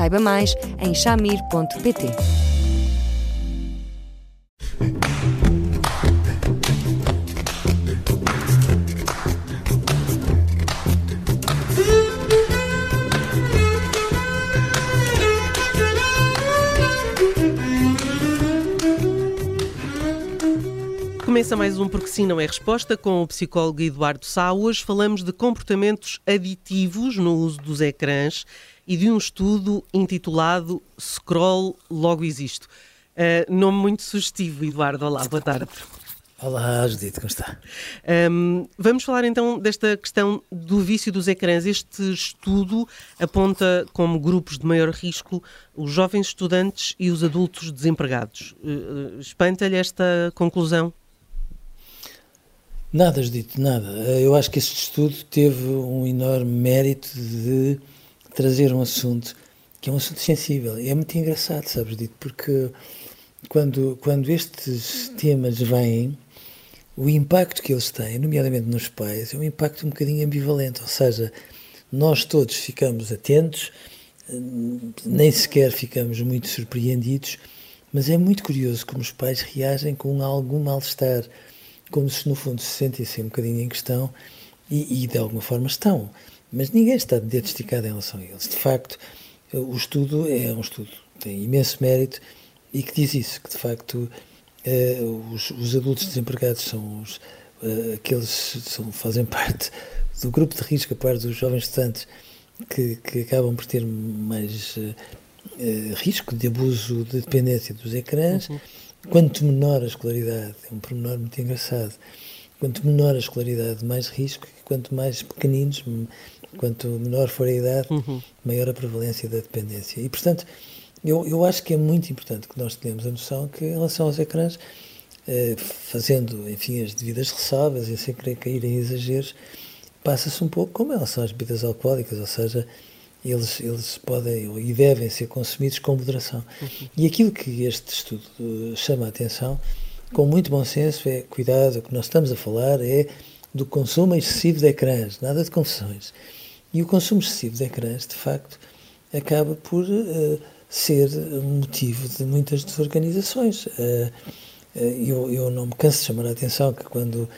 Saiba mais em chamir.pt. Começa mais um Porque Sim Não é Resposta com o psicólogo Eduardo Sá. Hoje falamos de comportamentos aditivos no uso dos ecrãs e de um estudo intitulado Scroll Logo Existo. Uh, nome muito sugestivo, Eduardo. Olá, boa tarde. Olá, Judite, como está? Um, vamos falar então desta questão do vício dos ecrãs. Este estudo aponta como grupos de maior risco os jovens estudantes e os adultos desempregados. Uh, Espanta-lhe esta conclusão? Nada, Judite, nada. Eu acho que este estudo teve um enorme mérito de trazer um assunto que é um assunto sensível. É muito engraçado, sabes, Dito, porque quando, quando estes temas vêm, o impacto que eles têm, nomeadamente nos pais, é um impacto um bocadinho ambivalente, ou seja, nós todos ficamos atentos, nem sequer ficamos muito surpreendidos, mas é muito curioso como os pais reagem com algum mal-estar, como se no fundo se sentissem um bocadinho em questão e, e de alguma forma estão. Mas ninguém está diagnosticado em relação a eles. De facto, o estudo é um estudo que tem imenso mérito e que diz isso, que de facto eh, os, os, adultos desempregados são os, eh, aqueles são, fazem parte do grupo de risco, a parte dos jovens estudantes que, que acabam por ter mais eh, risco de abuso de dependência dos ecrãs. Uhum. Quanto menor a escolaridade, é um pormenor muito engraçado, quanto menor a escolaridade, mais risco, quanto mais pequeninos, quanto menor for a idade, uhum. maior a prevalência da dependência. E, portanto, eu, eu acho que é muito importante que nós tenhamos a noção que, em relação aos ecrãs, eh, fazendo, enfim, as devidas ressalvas e sem querer cair em exageros, passa-se um pouco como em relação às bebidas alcoólicas, ou seja, eles, eles podem e devem ser consumidos com moderação. Uhum. E aquilo que este estudo eh, chama a atenção, com muito bom senso, é cuidado, o que nós estamos a falar é do consumo excessivo de ecrãs, nada de confusões. E o consumo excessivo de ecrãs, de facto, acaba por uh, ser motivo de muitas desorganizações. Uh, uh, eu, eu não me canso de chamar a atenção que quando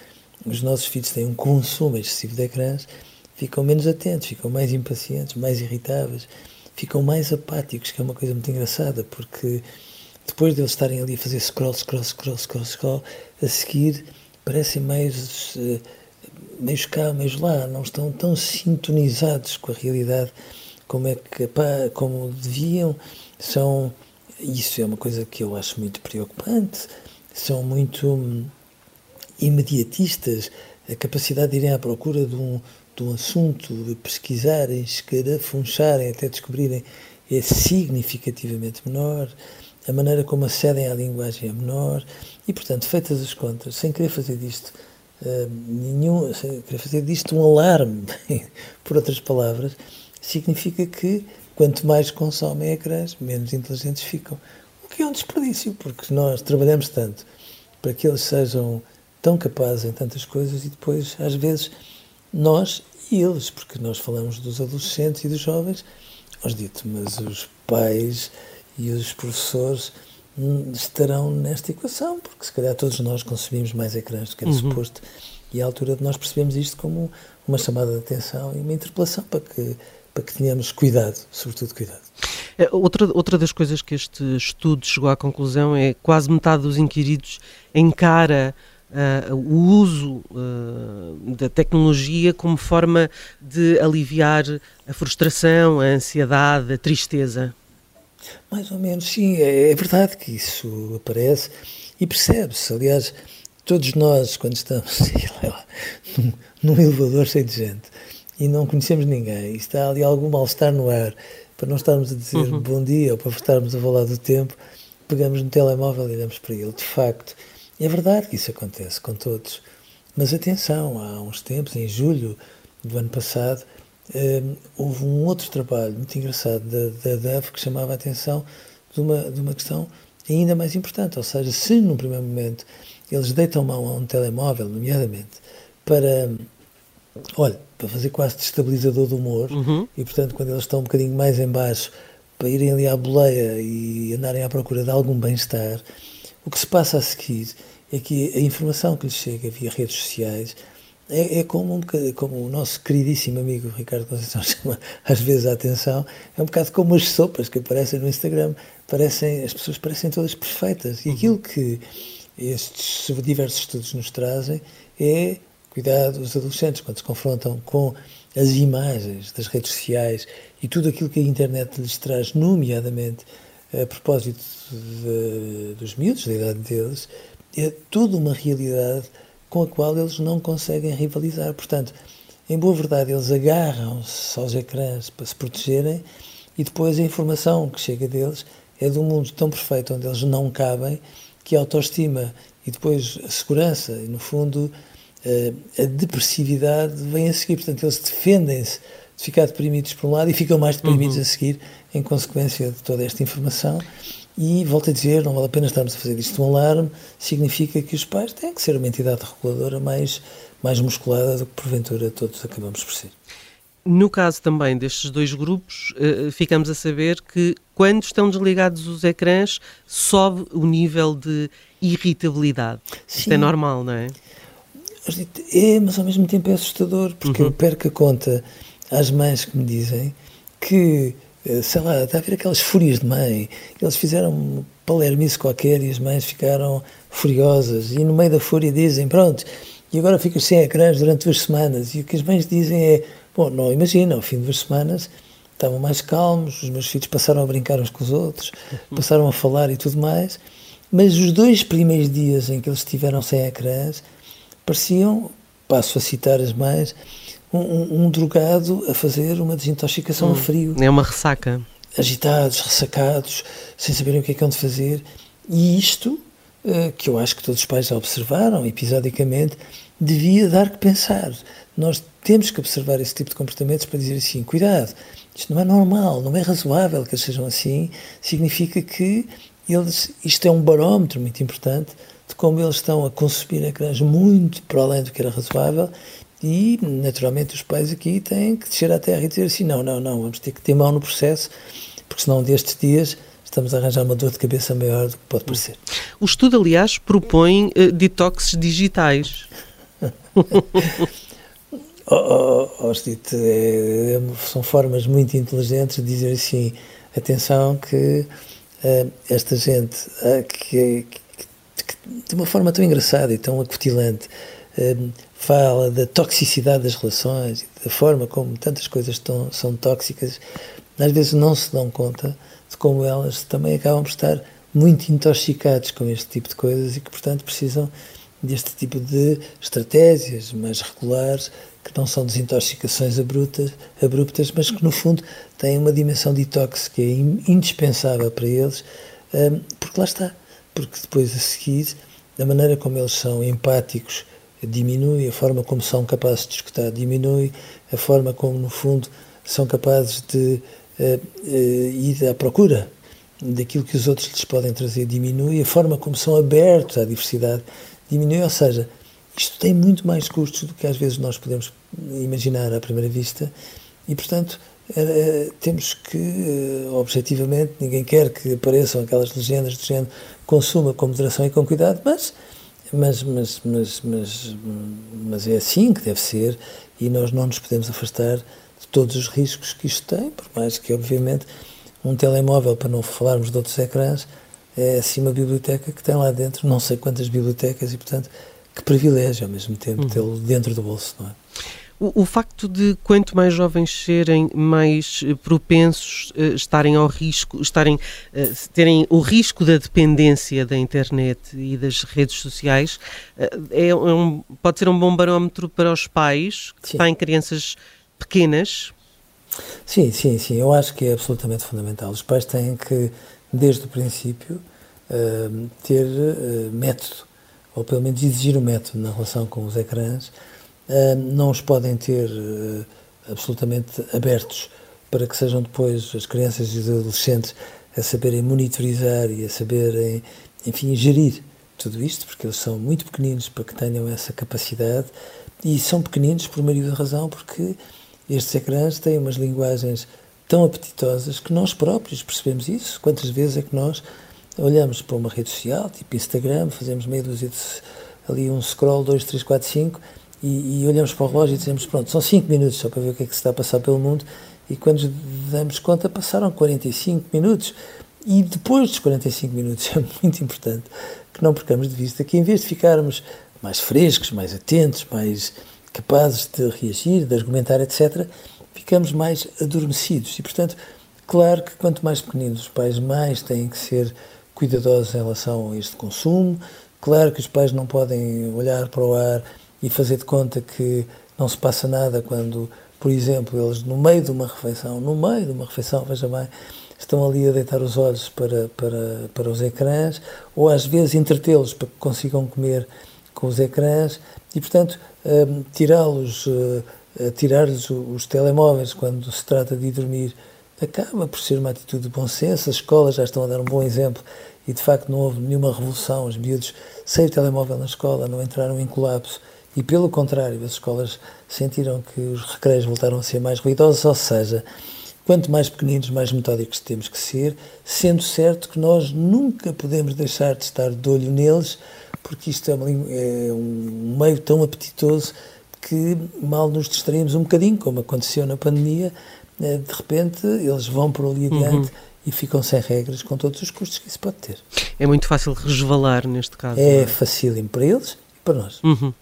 os nossos filhos têm um consumo excessivo de ecrãs, ficam menos atentos, ficam mais impacientes, mais irritáveis, ficam mais apáticos, que é uma coisa muito engraçada, porque depois de eles estarem ali a fazer scroll, scroll, scroll, scroll, scroll, a seguir parecem mais meios cá, meios lá, não estão tão sintonizados com a realidade como é que como deviam. São isso é uma coisa que eu acho muito preocupante. São muito hum, imediatistas, a capacidade de irem à procura de um, de um assunto, de pesquisarem, escarafuncharem até descobrirem é significativamente menor, a maneira como acedem à linguagem é menor e, portanto, feitas as contas, sem querer fazer disto uh, nenhum, querer fazer disto um alarme, por outras palavras, significa que quanto mais consomem ecrãs, menos inteligentes ficam. O que é um desperdício, porque nós trabalhamos tanto para que eles sejam tão capazes em tantas coisas e depois, às vezes, nós e eles, porque nós falamos dos adolescentes e dos jovens, nós dito, mas os pais e os professores estarão nesta equação, porque se calhar todos nós consumimos mais ecrãs do que era uhum. suposto, e a altura de nós percebemos isto como uma chamada de atenção e uma interpelação para que, para que tenhamos cuidado, sobretudo cuidado. É, outra, outra das coisas que este estudo chegou à conclusão é que quase metade dos inquiridos encara Uh, o uso uh, da tecnologia como forma de aliviar a frustração, a ansiedade, a tristeza. Mais ou menos, sim. É, é verdade que isso aparece e percebe-se. Aliás, todos nós, quando estamos lá, num, num elevador cheio de gente e não conhecemos ninguém, e está ali algum mal-estar no ar, para não estarmos a dizer uhum. bom dia ou para estarmos a falar do tempo, pegamos no telemóvel e olhamos para ele. De facto, é verdade que isso acontece com todos. Mas atenção, há uns tempos, em julho do ano passado, um, houve um outro trabalho muito engraçado da, da DAF que chamava a atenção de uma, de uma questão ainda mais importante. Ou seja, se num primeiro momento eles deitam mão a um telemóvel, nomeadamente, para, olha, para fazer quase destabilizador do humor, uhum. e portanto, quando eles estão um bocadinho mais em baixo, para irem ali à boleia e andarem à procura de algum bem-estar, o que se passa a seguir é que a informação que lhes chega via redes sociais é, é como, um como o nosso queridíssimo amigo Ricardo Conceição chama às vezes a atenção, é um bocado como as sopas que aparecem no Instagram, parecem, as pessoas parecem todas perfeitas. E uhum. aquilo que estes diversos estudos nos trazem é cuidado os adolescentes quando se confrontam com as imagens das redes sociais e tudo aquilo que a internet lhes traz, nomeadamente a propósito de, dos miúdos, da idade deles, é toda uma realidade com a qual eles não conseguem rivalizar. Portanto, em boa verdade, eles agarram-se aos ecrãs para se protegerem e depois a informação que chega deles é de um mundo tão perfeito onde eles não cabem que a autoestima e depois a segurança e, no fundo, eh, a depressividade vem a seguir. Portanto, eles defendem-se de ficar deprimidos por um lado e ficam mais deprimidos uhum. a seguir em consequência de toda esta informação. E volto a dizer, não vale a pena estarmos a fazer isto um alarme, significa que os pais têm que ser uma entidade reguladora mais, mais musculada do que porventura todos acabamos por ser. No caso também destes dois grupos, eh, ficamos a saber que quando estão desligados os ecrãs, sobe o nível de irritabilidade. Sim. Isto é normal, não é? É, mas ao mesmo tempo é assustador, porque uhum. eu perco a conta às mães que me dizem que, sei lá, está a ver aquelas fúrias de mãe. Eles fizeram um palermice qualquer e as mães ficaram furiosas e no meio da fúria dizem, pronto, e agora ficas sem ecrãs durante duas semanas. E o que as mães dizem é, bom, não imagina, ao fim de duas semanas estavam mais calmos, os meus filhos passaram a brincar uns com os outros, uhum. passaram a falar e tudo mais, mas os dois primeiros dias em que eles estiveram sem ecrãs pareciam, passo a citar as mães, um, um, um drogado a fazer uma desintoxicação hum, a frio. É uma ressaca. Agitados, ressacados, sem saberem o que é que hão de fazer. E isto, uh, que eu acho que todos os pais já observaram episodicamente, devia dar que pensar. Nós temos que observar esse tipo de comportamentos para dizer assim: cuidado, isto não é normal, não é razoável que eles sejam assim. Significa que eles, isto é um barómetro muito importante de como eles estão a consumir ecrãs muito para além do que era razoável e, naturalmente, os pais aqui têm que descer à terra e dizer assim, não, não, não, vamos ter que ter mão no processo, porque senão destes dias estamos a arranjar uma dor de cabeça maior do que pode parecer. O estudo, aliás, propõe uh, detoxes digitais. oh, oh, oh é, é, são formas muito inteligentes de dizer assim, atenção que uh, esta gente uh, que, que de uma forma tão engraçada e tão acutilante, fala da toxicidade das relações, da forma como tantas coisas tão, são tóxicas, às vezes não se dão conta de como elas também acabam por estar muito intoxicados com este tipo de coisas e que, portanto, precisam deste tipo de estratégias mais regulares, que não são desintoxicações abruptas, abruptas mas que, no fundo, têm uma dimensão detox que é indispensável para eles, um, porque lá está porque depois a seguir a maneira como eles são empáticos diminui, a forma como são capazes de escutar diminui, a forma como no fundo são capazes de uh, uh, ir à procura daquilo que os outros lhes podem trazer. Diminui, a forma como são abertos à diversidade diminui, ou seja, isto tem muito mais custos do que às vezes nós podemos imaginar à primeira vista e portanto temos que, eh, objetivamente, ninguém quer que apareçam aquelas legendas do género consuma com moderação e com cuidado, mas, mas, mas, mas, mas, mas é assim que deve ser e nós não nos podemos afastar de todos os riscos que isto tem, por mais que, obviamente, um telemóvel, para não falarmos de outros ecrãs, é assim uma biblioteca que tem lá dentro não sei quantas bibliotecas e, portanto, que privilégio ao mesmo tempo uhum. tê-lo dentro do bolso, não é? O, o, facto de quanto mais jovens serem, mais eh, propensos uh, estarem ao risco, estarem, uh, terem o risco da dependência da internet e das redes sociais, uh, é um, pode ser um bom barómetro para os pais que Sim. têm crianças pequenas. Sim, sim, sim. Eu acho que é absolutamente fundamental. Os pais têm que, desde o princípio, ter método, ou pelo menos exigir o um método na relação com os ecrãs. Não os podem ter absolutamente abertos para que sejam depois as crianças e os adolescentes a saberem monitorizar e a saberem, enfim, gerir tudo isto, porque eles são muito pequeninos para que tenham essa capacidade e são pequeninos por meio da razão porque estes ecrãs têm umas linguagens tão apetitosas que nós próprios percebemos isso. Quantas vezes é que nós olhamos para uma rede social, tipo Instagram, fazemos meia dúzia de, ali um scroll 2, 3, 4, 5 e, e, olhamos para o relógio e dizemos, pronto, são 5 minutos só para ver o que é que se está a passar pelo mundo e quando damos conta passaram 45 minutos. E depois dos 45 minutos é muito importante que não percamos de vista que em vez de ficarmos mais frescos, mais atentos, mais capazes de reagir, de argumentar, etc., ficamos mais adormecidos. E, portanto, claro que quanto mais pequeninos os pais, mais têm que ser cuidadosos em relação a este consumo. Claro que os pais não podem olhar para o ar e fazer de conta que não se passa nada quando, por exemplo, eles no meio de uma refeição, no meio de uma refeição, veja bem, estão ali a deitar os olhos para, para, para os ecrãs, ou às vezes entretê-los para que consigam comer com os ecrãs, e portanto um, tirá-los, uh, tirar-lhes os telemóveis quando se trata de ir dormir acaba por ser uma atitude de bom senso. As escolas já estão a dar um bom exemplo e de facto não houve nenhuma revolução. Os miúdos sem o telemóvel na escola não entraram em colapso e pelo contrário, as escolas sentiram que os recreios voltaram a ser mais ruidosos, ou seja, quanto mais pequeninos, mais metódicos temos que ser, sendo certo que nós nunca podemos deixar de estar de olho neles, porque isto é, é um meio tão apetitoso que mal nos distraímos um bocadinho, como aconteceu na pandemia, né, de repente eles vão por ali adiante uhum. e ficam sem regras com todos os custos que isso pode ter. É muito fácil resvalar neste caso. É, é? facílimo para eles para nós. Uhum.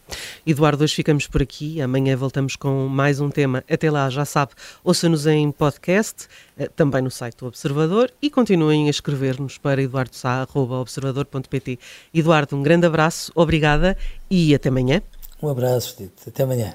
Eduardo, hoje ficamos por aqui. Amanhã voltamos com mais um tema. Até lá, já sabe, ouça-nos em podcast, eh, também no site do Observador e continuem a escrever-nos para eduardosá.observador.pt. Eduardo, um grande abraço, obrigada e até amanhã. Um abraço, Dito. Até amanhã.